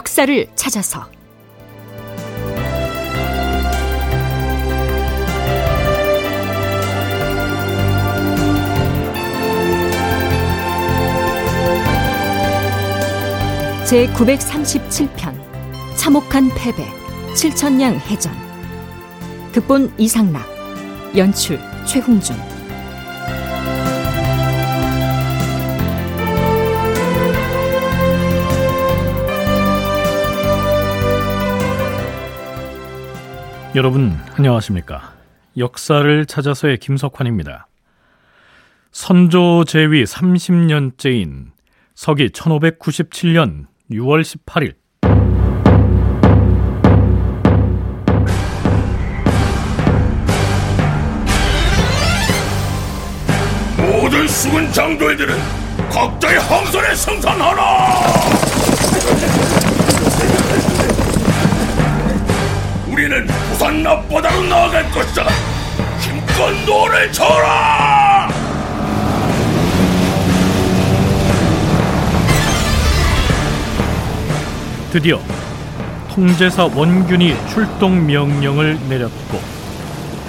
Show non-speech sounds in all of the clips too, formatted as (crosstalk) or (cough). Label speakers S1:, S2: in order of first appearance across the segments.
S1: 역사를 찾아서. 제 937편 참혹한 패배 칠천냥 해전. 극본 이상락 연출 최홍준
S2: 여러분 안녕하십니까? 역사를 찾아서의 김석환입니다. 선조 제위 30년째인 서기 1597년 6월 18일
S3: 모든 수군 장돌들은 각자의 항선에 승선하라! 앞바다로 나아갈 것이다. 힘껏 노를 저어라!
S2: 드디어 통제사 원균이 출동 명령을 내렸고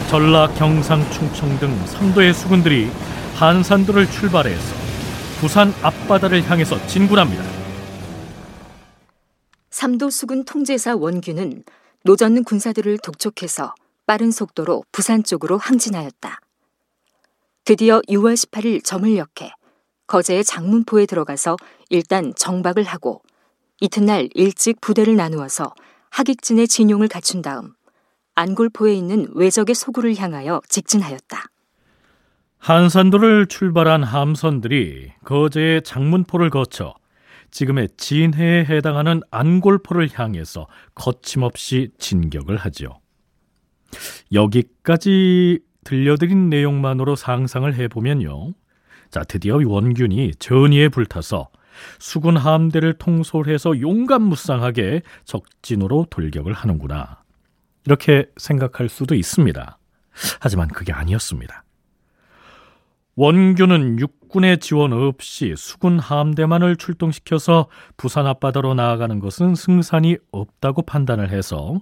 S2: 전라, 경상, 충청 등 3도의 수군들이 한산도를 출발해서 부산 앞바다를 향해서 진군합니다.
S1: 3도 수군 통제사 원균은 노젓는 군사들을 독촉해서 빠른 속도로 부산 쪽으로 항진하였다. 드디어 6월 18일 점을 역해 거제의 장문포에 들어가서 일단 정박을 하고 이튿날 일찍 부대를 나누어서 하객진의 진용을 갖춘 다음 안골포에 있는 외적의 소굴을 향하여 직진하였다.
S2: 한산도를 출발한 함선들이 거제의 장문포를 거쳐 지금의 진해에 해당하는 안골포를 향해서 거침없이 진격을 하죠. 여기까지 들려드린 내용만으로 상상을 해보면요. 자, 드디어 원균이 전의에 불타서 수군 함대를 통솔해서 용감무쌍하게 적진으로 돌격을 하는구나. 이렇게 생각할 수도 있습니다. 하지만 그게 아니었습니다. 원균은 육군의 지원 없이 수군 함대만을 출동시켜서 부산 앞바다로 나아가는 것은 승산이 없다고 판단을 해서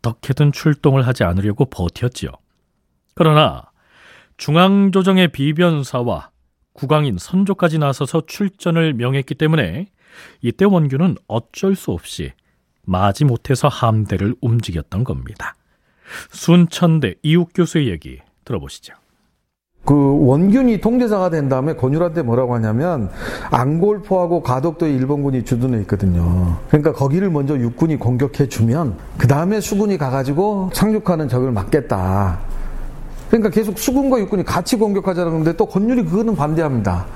S2: 어떻게든 출동을 하지 않으려고 버텼지요. 그러나 중앙조정의 비변사와 국왕인 선조까지 나서서 출전을 명했기 때문에 이때 원균은 어쩔 수 없이 마지 못해서 함대를 움직였던 겁니다. 순천대 이욱 교수의 얘기 들어보시죠.
S4: 그 원균이 통제사가 된 다음에 권율한테 뭐라고 하냐면 안골포하고 가덕도에 일본군이 주둔해 있거든요. 그러니까 거기를 먼저 육군이 공격해 주면 그 다음에 수군이 가가지고 상륙하는 적을 막겠다. 그러니까 계속 수군과 육군이 같이 공격하자는 건데 또 권율이 그거는 반대합니다.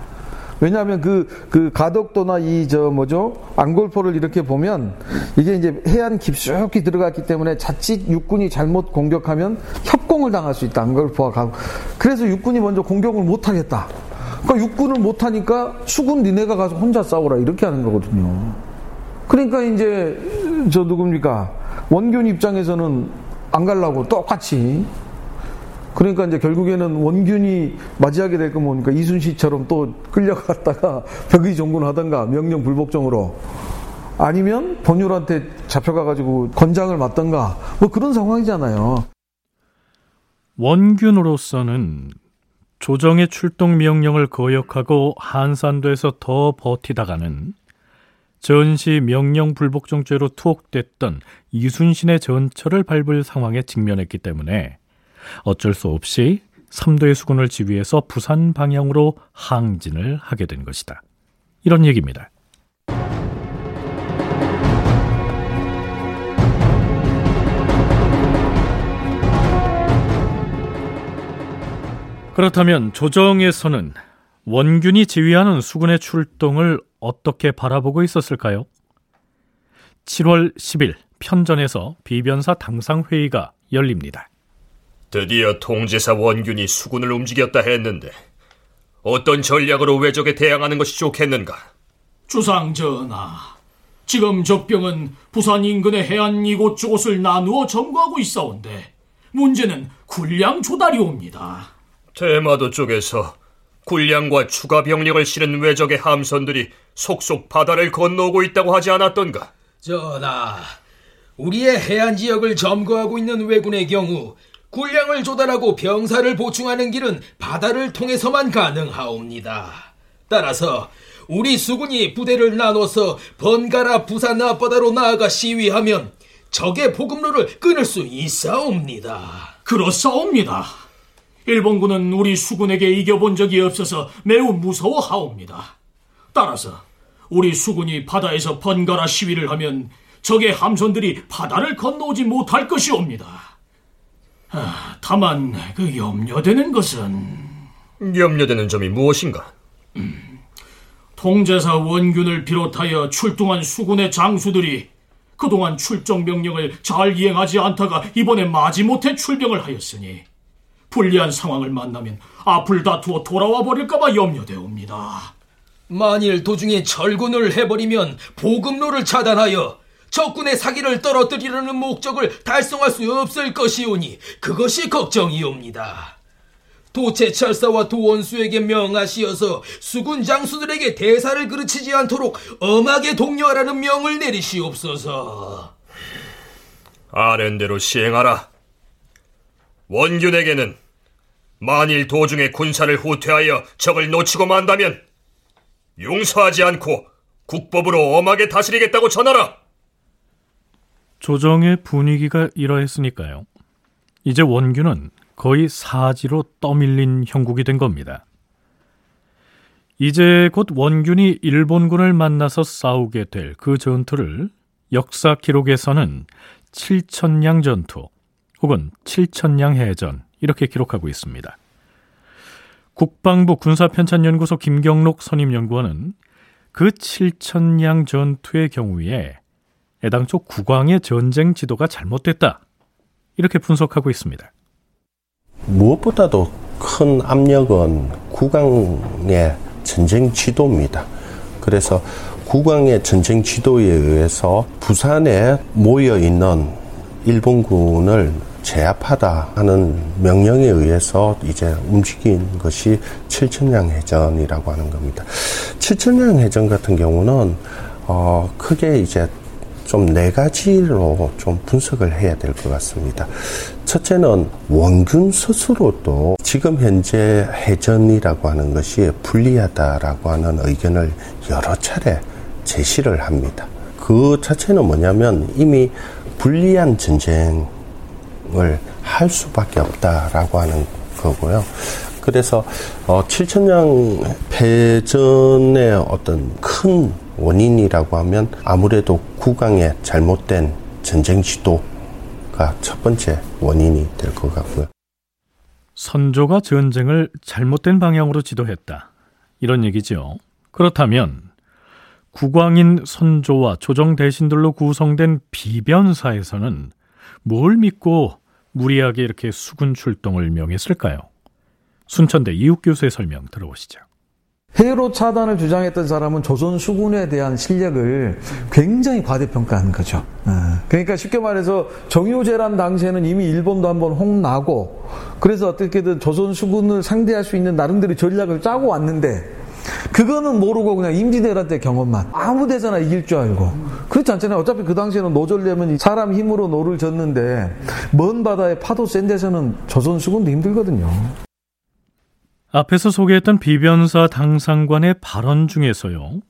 S4: 왜냐하면 그, 그 가덕도나 이, 저, 뭐죠? 안골포를 이렇게 보면 이게 이제 해안 깊숙이 들어갔기 때문에 자칫 육군이 잘못 공격하면 협공을 당할 수 있다. 안골포와 가고. 그래서 육군이 먼저 공격을 못 하겠다. 그러니까 육군을 못 하니까 수군 니네가 가서 혼자 싸우라. 이렇게 하는 거거든요. 그러니까 이제 저 누굽니까? 원균 입장에서는 안 가려고 똑같이 그러니까 이제 결국에는 원균이 맞이하게 될거 뭡니까? 이순시처럼 또 끌려갔다가 (laughs) 벽의 종군하던가 명령 불복종으로 아니면 본율한테 잡혀가가지고 권장을 맞던가 뭐 그런 상황이잖아요.
S2: 원균으로서는 조정의 출동 명령을 거역하고 한산도에서 더 버티다가는 전시 명령 불복종죄로 투옥됐던 이순신의 전철을 밟을 상황에 직면했기 때문에 어쩔 수 없이 삼도의 수군을 지휘해서 부산 방향으로 항진을 하게 된 것이다. 이런 얘기입니다. 그렇다면 조정에서는 원균이 지휘하는 수군의 출동을 어떻게 바라보고 있었을까요? 7월 10일 편전에서 비변사 당상회의가 열립니다.
S5: 드디어 통제사 원균이 수군을 움직였다 했는데 어떤 전략으로 외적에 대항하는 것이 좋겠는가?
S6: 주상 전하, 지금 적병은 부산 인근의 해안 이곳저곳을 나누어 점거하고 있어온데 문제는 군량 조달이옵니다.
S5: 대마도 쪽에서 군량과 추가 병력을 실은 외적의 함선들이 속속 바다를 건너오고 있다고 하지 않았던가?
S7: 전하, 우리의 해안 지역을 점거하고 있는 왜군의 경우 군량을 조달하고 병사를 보충하는 길은 바다를 통해서만 가능하옵니다. 따라서 우리 수군이 부대를 나눠서 번갈아 부산 앞바다로 나아가 시위하면 적의 보급로를 끊을 수 있사옵니다.
S6: 그렇사옵니다. 일본군은 우리 수군에게 이겨본 적이 없어서 매우 무서워하옵니다. 따라서 우리 수군이 바다에서 번갈아 시위를 하면 적의 함선들이 바다를 건너오지 못할 것이옵니다. 아, 다만 그 염려되는 것은
S5: 염려되는 점이 무엇인가?
S6: 음, 통제사 원균을 비롯하여 출동한 수군의 장수들이 그동안 출정 명령을 잘 이행하지 않다가 이번에 마지못해 출병을 하였으니 불리한 상황을 만나면 앞을 다투어 돌아와 버릴까봐 염려되옵니다.
S7: 만일 도중에 철군을 해버리면 보급로를 차단하여 적군의 사기를 떨어뜨리려는 목적을 달성할 수 없을 것이오니 그것이 걱정이옵니다. 도채철사와 도원수에게 명하시어서 수군 장수들에게 대사를 그르치지 않도록 엄하게 독려하라는 명을 내리시옵소서.
S5: 아는 대로 시행하라. 원균에게는 만일 도중에 군사를 후퇴하여 적을 놓치고 만다면 용서하지 않고 국법으로 엄하게 다스리겠다고 전하라.
S2: 조정의 분위기가 이러했으니까요. 이제 원균은 거의 사지로 떠밀린 형국이 된 겁니다. 이제 곧 원균이 일본군을 만나서 싸우게 될 그 전투를 역사 기록에서는 칠천량 전투 혹은 칠천량 해전 이렇게 기록하고 있습니다. 국방부 군사편찬연구소 김경록 선임연구원은 그 칠천량 전투의 경우에 애당초 국왕의 전쟁 지도가 잘못됐다. 이렇게 분석하고 있습니다.
S8: 무엇보다도 큰 압력은 국왕의 전쟁 지도입니다. 그래서 국왕의 전쟁 지도에 의해서 부산에 모여 있는 일본군을 제압하다 하는 명령에 의해서 이제 움직인 것이 칠천량 해전이라고 하는 겁니다. 칠천량 해전 같은 경우는 어, 크게 이제 좀 네 가지로 좀 분석을 해야 될 것 같습니다. 첫째는 원균 스스로도 지금 현재 해전이라고 하는 것이 불리하다라고 하는 의견을 여러 차례 제시를 합니다. 그 자체는 뭐냐면 이미 불리한 전쟁 할 수밖에 없다라고 하는 거고요. 그래서 어, 7천년 패전의 어떤 큰 원인이라고 하면 아무래도 국왕의 잘못된 전쟁 지도가 첫 번째 원인이 될 것 같고요.
S2: 선조가 전쟁을 잘못된 방향으로 지도했다. 이런 얘기죠. 그렇다면 국왕인 선조와 조정 대신들로 구성된 비변사에서는 뭘 믿고 무리하게 이렇게 수군 출동을 명했을까요? 순천대 이욱 교수의 설명 들어보시죠.
S4: 해로 차단을 주장했던 사람은 조선 수군에 대한 실력을 굉장히 과대평가한 거죠. 예. 그러니까 쉽게 말해서 정유재란 당시에는 이미 일본도 한번 홍나고 그래서 어떻게든 조선 수군을 상대할 수 있는 나름대로 전략을 짜고 왔는데 그거는 모르고 그냥 임진왜란 때 경험만 아무 데서나 이길 줄 알고 그렇지 않잖아요. 어차피 그 당시에는 노 저으려면 사람 힘으로 노를 저었는데 먼 바다에 파도 센 데서는 조선 수군도 힘들거든요.
S2: 앞에서 소개했던 비변사 당상관의 발언 중에서요.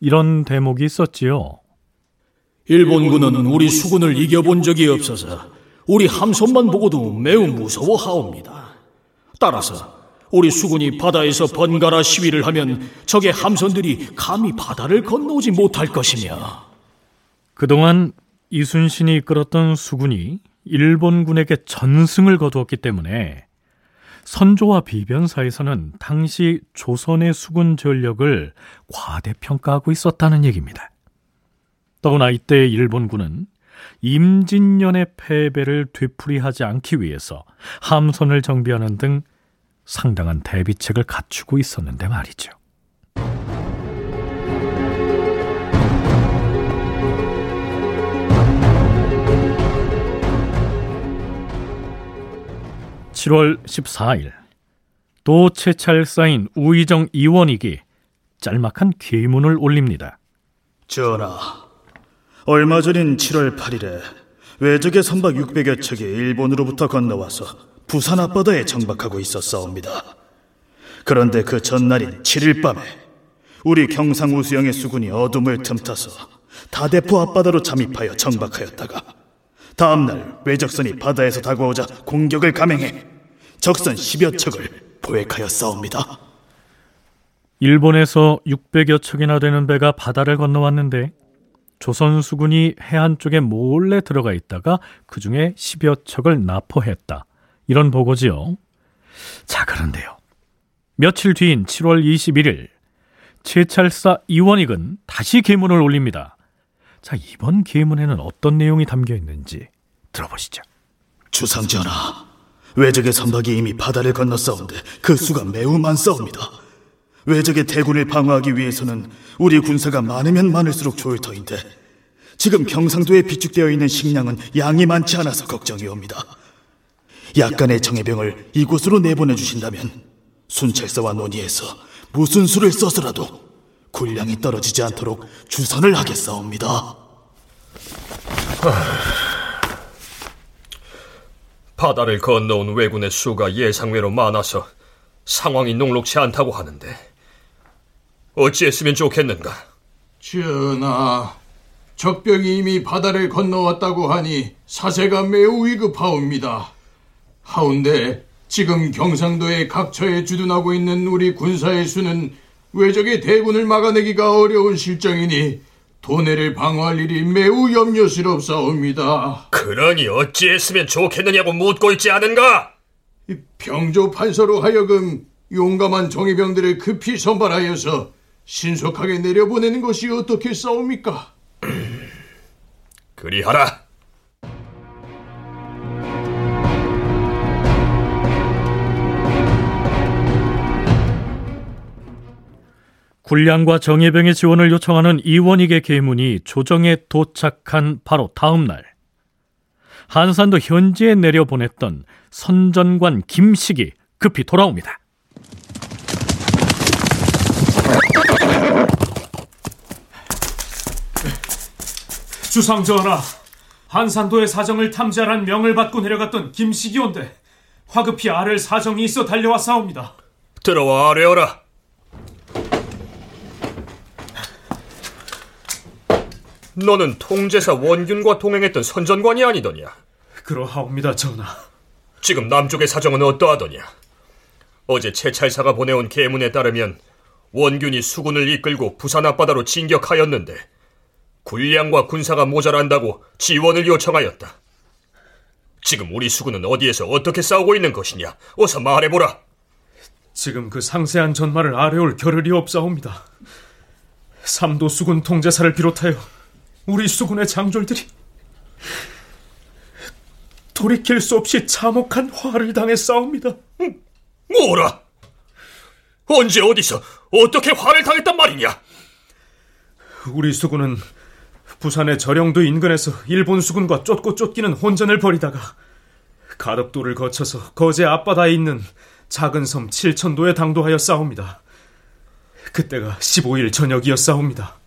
S2: 이런 대목이 있었지요.
S6: 일본군은 우리 수군을 이겨본 적이 없어서 우리 함선만 보고도 매우 무서워하옵니다. 따라서 우리 수군이 바다에서 번갈아 시위를 하면 적의 함선들이 감히 바다를 건너오지 못할 것이며
S2: 그동안 이순신이 이끌었던 수군이 일본군에게 전승을 거두었기 때문에 선조와 비변사에서는 당시 조선의 수군 전력을 과대평가하고 있었다는 얘기입니다. 더구나 이때 일본군은 임진년의 패배를 되풀이하지 않기 위해서 함선을 정비하는 등 상당한 대비책을 갖추고 있었는데 말이죠. (7월 14일) 도 채찰 사인 우의정 이원익이 짤막한 계문을 올립니다.
S6: 전하,
S9: 얼마 전인 7월 8일에 외적의 선박 600여 척이 일본으로부터 건너와서 부산 앞바다에 정박하고 있었사옵니다. 그런데 그 전날인 7일 밤에 우리 경상 우수영의 수군이 어둠을 틈타서 다대포 앞바다로 잠입하여 정박하였다가 다음날 외적선이 바다에서 다가오자 공격을 감행해 적선 10여 척을 포획하여 싸웁니다.
S2: 일본에서 600여 척이나 되는 배가 바다를 건너왔는데 조선 수군이 해안 쪽에 몰래 들어가 있다가 그 중에 10여 척을 납포했다. 이런 보고지요. 자, 그런데요. 며칠 뒤인 7월 21일 채찰사 이원익은 다시 계문을 올립니다. 자, 이번 계문에는 어떤 내용이 담겨 있는지 들어보시죠.
S9: 주상전하, 외적의 선박이 이미 바다를 건너싸운데 그 수가 매우 많사옵니다. 외적의 대군을 방어하기 위해서는 우리 군사가 많으면 많을수록 좋을 터인데 지금 경상도에 비축되어 있는 식량은 양이 많지 않아서 걱정이 옵니다. 약간의 정예병을 이곳으로 내보내 주신다면 순찰사와 논의해서 무슨 수를 써서라도 군량이 떨어지지 않도록 주선을 하겠사옵니다.
S5: 바다를 건너온 왜군의 수가 예상외로 많아서 상황이 녹록치 않다고 하는데 어찌했으면 좋겠는가?
S10: 전하, 적병이 이미 바다를 건너왔다고 하니 사세가 매우 위급하옵니다. 하운데 지금 경상도의 각처에 주둔하고 있는 우리 군사의 수는 외적의 대군을 막아내기가 어려운 실정이니 도내를 방어할 일이 매우 염려스럽사옵니다.
S5: 그러니 어찌했으면 좋겠느냐고 묻고 있지 않은가?
S10: 병조 판서로 하여금 용감한 정예병들을 급히 선발하여서 신속하게 내려보내는 것이 어떻게 싸웁니까?
S5: 그리하라.
S2: 군량과 정예병의 지원을 요청하는 이원익의 계문이 조정에 도착한 바로 다음 날 한산도 현지에 내려보냈던 선전관 김식이 급히 돌아옵니다.
S10: 주상 전하, 한산도의 사정을 탐지하란 명을 받고 내려갔던 김식이 온데 화급히 아를 사정이 있어 달려왔사옵니다.
S5: 들어와 아뢰어라. 너는 통제사 원균과 동행했던 선전관이 아니더냐?
S10: 그러하옵니다, 전하.
S5: 지금 남쪽의 사정은 어떠하더냐? 어제 채찰사가 보내온 계문에 따르면 원균이 수군을 이끌고 부산 앞바다로 진격하였는데 군량과 군사가 모자란다고 지원을 요청하였다. 지금 우리 수군은 어디에서 어떻게 싸우고 있는 것이냐? 어서 말해보라.
S10: 지금 그 상세한 전말을 아래올 겨를이 없사옵니다. 삼도 수군 통제사를 비롯하여 우리 수군의 장졸들이 돌이킬 수 없이 참혹한 화를 당했사옵니다.
S5: 뭐라? 언제 어디서 어떻게 화를 당했단 말이냐?
S10: 우리 수군은 부산의 저령도 인근에서 일본 수군과 쫓고 쫓기는 혼전을 벌이다가 가덕도를 거쳐서 거제 앞바다에 있는 작은 섬 칠천도에 당도하여 싸웁니다. 그때가 15일 저녁이었사옵니다.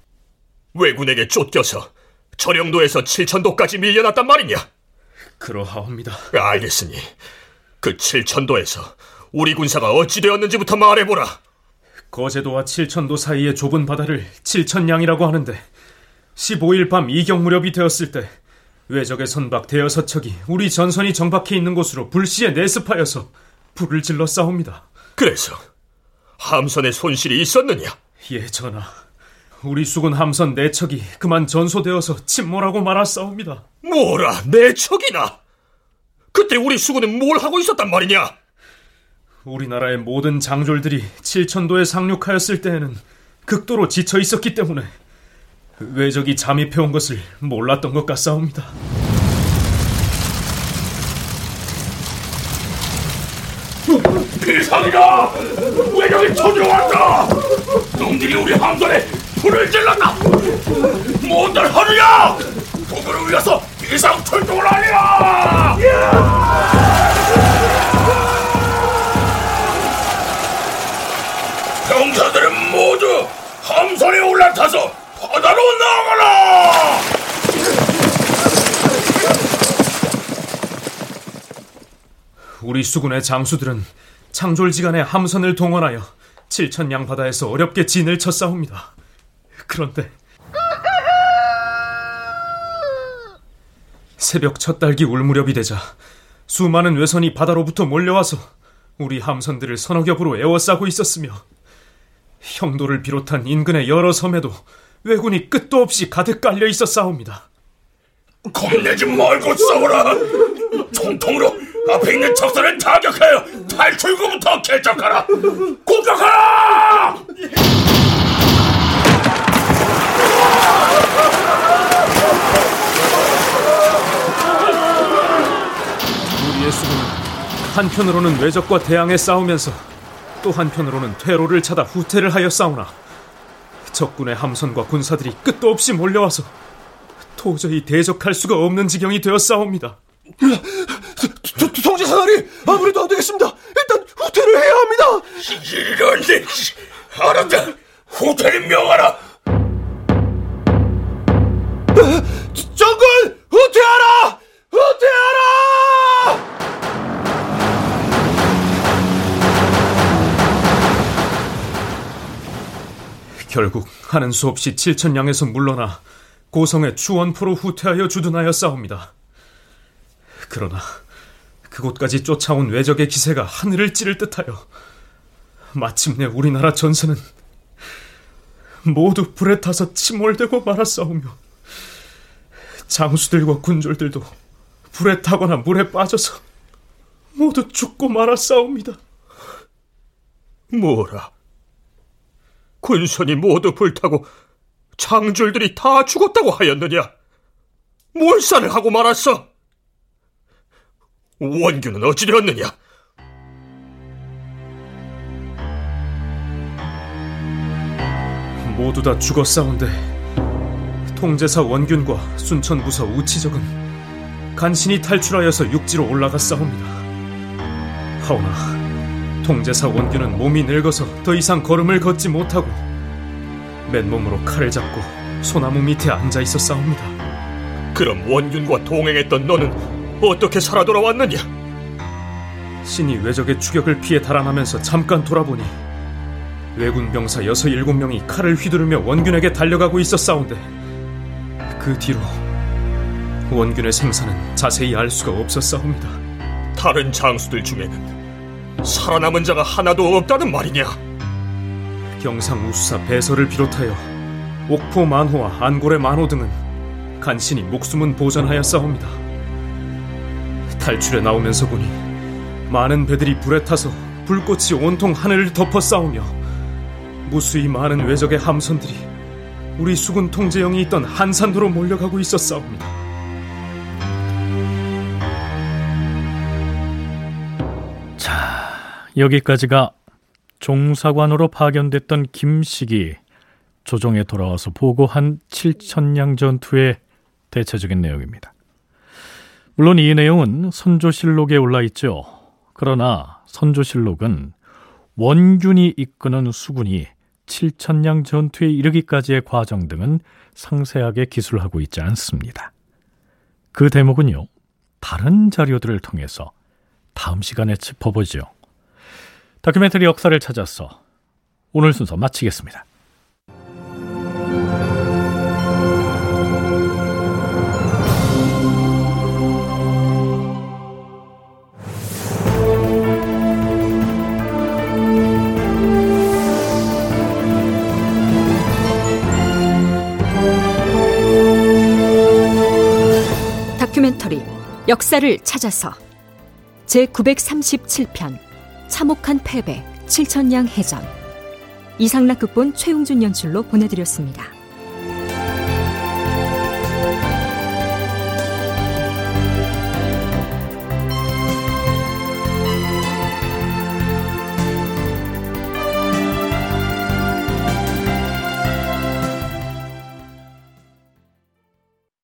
S5: 왜군에게 쫓겨서 저령도에서 칠천도까지 밀려났단 말이냐?
S10: 그러하옵니다.
S5: 알겠으니 그 칠천도에서 우리 군사가 어찌 되었는지부터 말해보라.
S10: 거제도와 칠천도 사이의 좁은 바다를 칠천량이라고 하는데 15일 밤 이경 무렵이 되었을 때 외적의 선박 대여섯 척이 우리 전선이 정박해 있는 곳으로 불시에 내습하여서 불을 질러 싸웁니다.
S5: 그래서 함선에 손실이 있었느냐?
S10: 예, 전하. 우리 수군 함선 네 척이 그만 전소되어서 침몰하고 말았사옵니다.
S5: 뭐라, 네 척이나? 그때 우리 수군은 뭘 하고 있었단 말이냐?
S10: 우리나라의 모든 장졸들이 칠천도에 상륙하였을 때에는 극도로 지쳐 있었기 때문에 외적이 잠입해온 것을 몰랐던 것 같사옵니다.
S3: 비상이다! 외적이 쳐들어왔다! 놈들이 우리 함선에 불을 질렀다! 뭔들 하느냐! 도구를 위해서 이상 출동을 하리라! 병사들은 모두 함선에 올라타서 바다로 나가라!
S10: 우리 수군의 장수들은 창졸지간에 함선을 동원하여 칠천양 바다에서 어렵게 진을 쳤사옵니다. 그런데 새벽 첫 달기 울 무렵이 되자 수많은 외선이 바다로부터 몰려와서 우리 함선들을 서너 겹으로 에워싸고 있었으며 형도를 비롯한 인근의 여러 섬에도 왜군이 끝도 없이 가득 깔려 있었사옵니다.
S3: 겁내지 말고 싸워라. 총통으로 앞에 있는 적선을 타격하여 탈출구부터 개척하라. 공격하라!
S10: 한편으로는 외적과 대항해 싸우면서 또 한편으로는 퇴로를 찾아 후퇴를 하여 싸우나 적군의 함선과 군사들이 끝도 없이 몰려와서 도저히 대적할 수가 없는 지경이 되었사옵니다.
S11: 통제 사나리 아무래도 안 되겠습니다. 일단 후퇴를 해야 합니다.
S3: 이런 데 알았다. 후퇴를 명하라.
S11: 장군 후퇴하라! 후퇴하라!
S10: 결국 하는 수 없이 칠천량에서 물러나 고성의 추원포로 후퇴하여 주둔하여 싸웁니다. 그러나 그곳까지 쫓아온 외적의 기세가 하늘을 찌를 듯하여 마침내 우리나라 전선은 모두 불에 타서 침몰되고 말았사오며 장수들과 군졸들도 불에 타거나 물에 빠져서 모두 죽고 말았사옵니다.
S5: 뭐라? 군선이 모두 불타고 장졸들이 다 죽었다고 하였느냐? 몰살을 하고 말았어? 원규는 어찌 되었느냐?
S10: 모두 다 죽었사온데 통제사 원균과 순천 부사 우치적은 간신히 탈출하여서 육지로 올라갔사옵니다. 하오나 통제사 원균은 몸이 늙어서 더 이상 걸음을 걷지 못하고 맨몸으로 칼을 잡고 소나무 밑에 앉아 있었사옵니다.
S5: 그럼 원균과 동행했던 너는 어떻게 살아 돌아왔느냐?
S10: 신이 외적의 추격을 피해 달아나면서 잠깐 돌아보니 왜군 병사 여섯 일곱 명이 칼을 휘두르며 원균에게 달려가고 있었사온데 그 뒤로 원균의 생사는 자세히 알 수가 없었사옵니다.
S5: 다른 장수들 중에는 살아남은 자가 하나도 없다는 말이냐?
S10: 경상 우수사 배설을 비롯하여 옥포 만호와 안골의 만호 등은 간신히 목숨은 보전하였사옵니다. 탈출에 나오면서 보니 많은 배들이 불에 타서 불꽃이 온통 하늘을 덮어 싸우며 무수히 많은 외적의 함선들이 우리 수군 통제영이 있던 한산도로 몰려가고 있었사옵니다.
S2: 여기까지가 종사관으로 파견됐던 김식이 조정에 돌아와서 보고한 칠천량 전투의 대체적인 내용입니다. 물론 이 내용은 선조실록에 올라 있죠. 그러나 선조실록은 원균이 이끄는 수군이 칠천량 전투에 이르기까지의 과정 등은 상세하게 기술하고 있지 않습니다. 그 대목은요, 다른 자료들을 통해서 다음 시간에 짚어보죠. 다큐멘터리 역사를 찾아서 오늘 순서 마치겠습니다.
S1: 다큐멘터리 역사를 찾아서 제 937편 참혹한 패배 칠천량 해전 이상락 극본 최웅준 연출로 보내드렸습니다.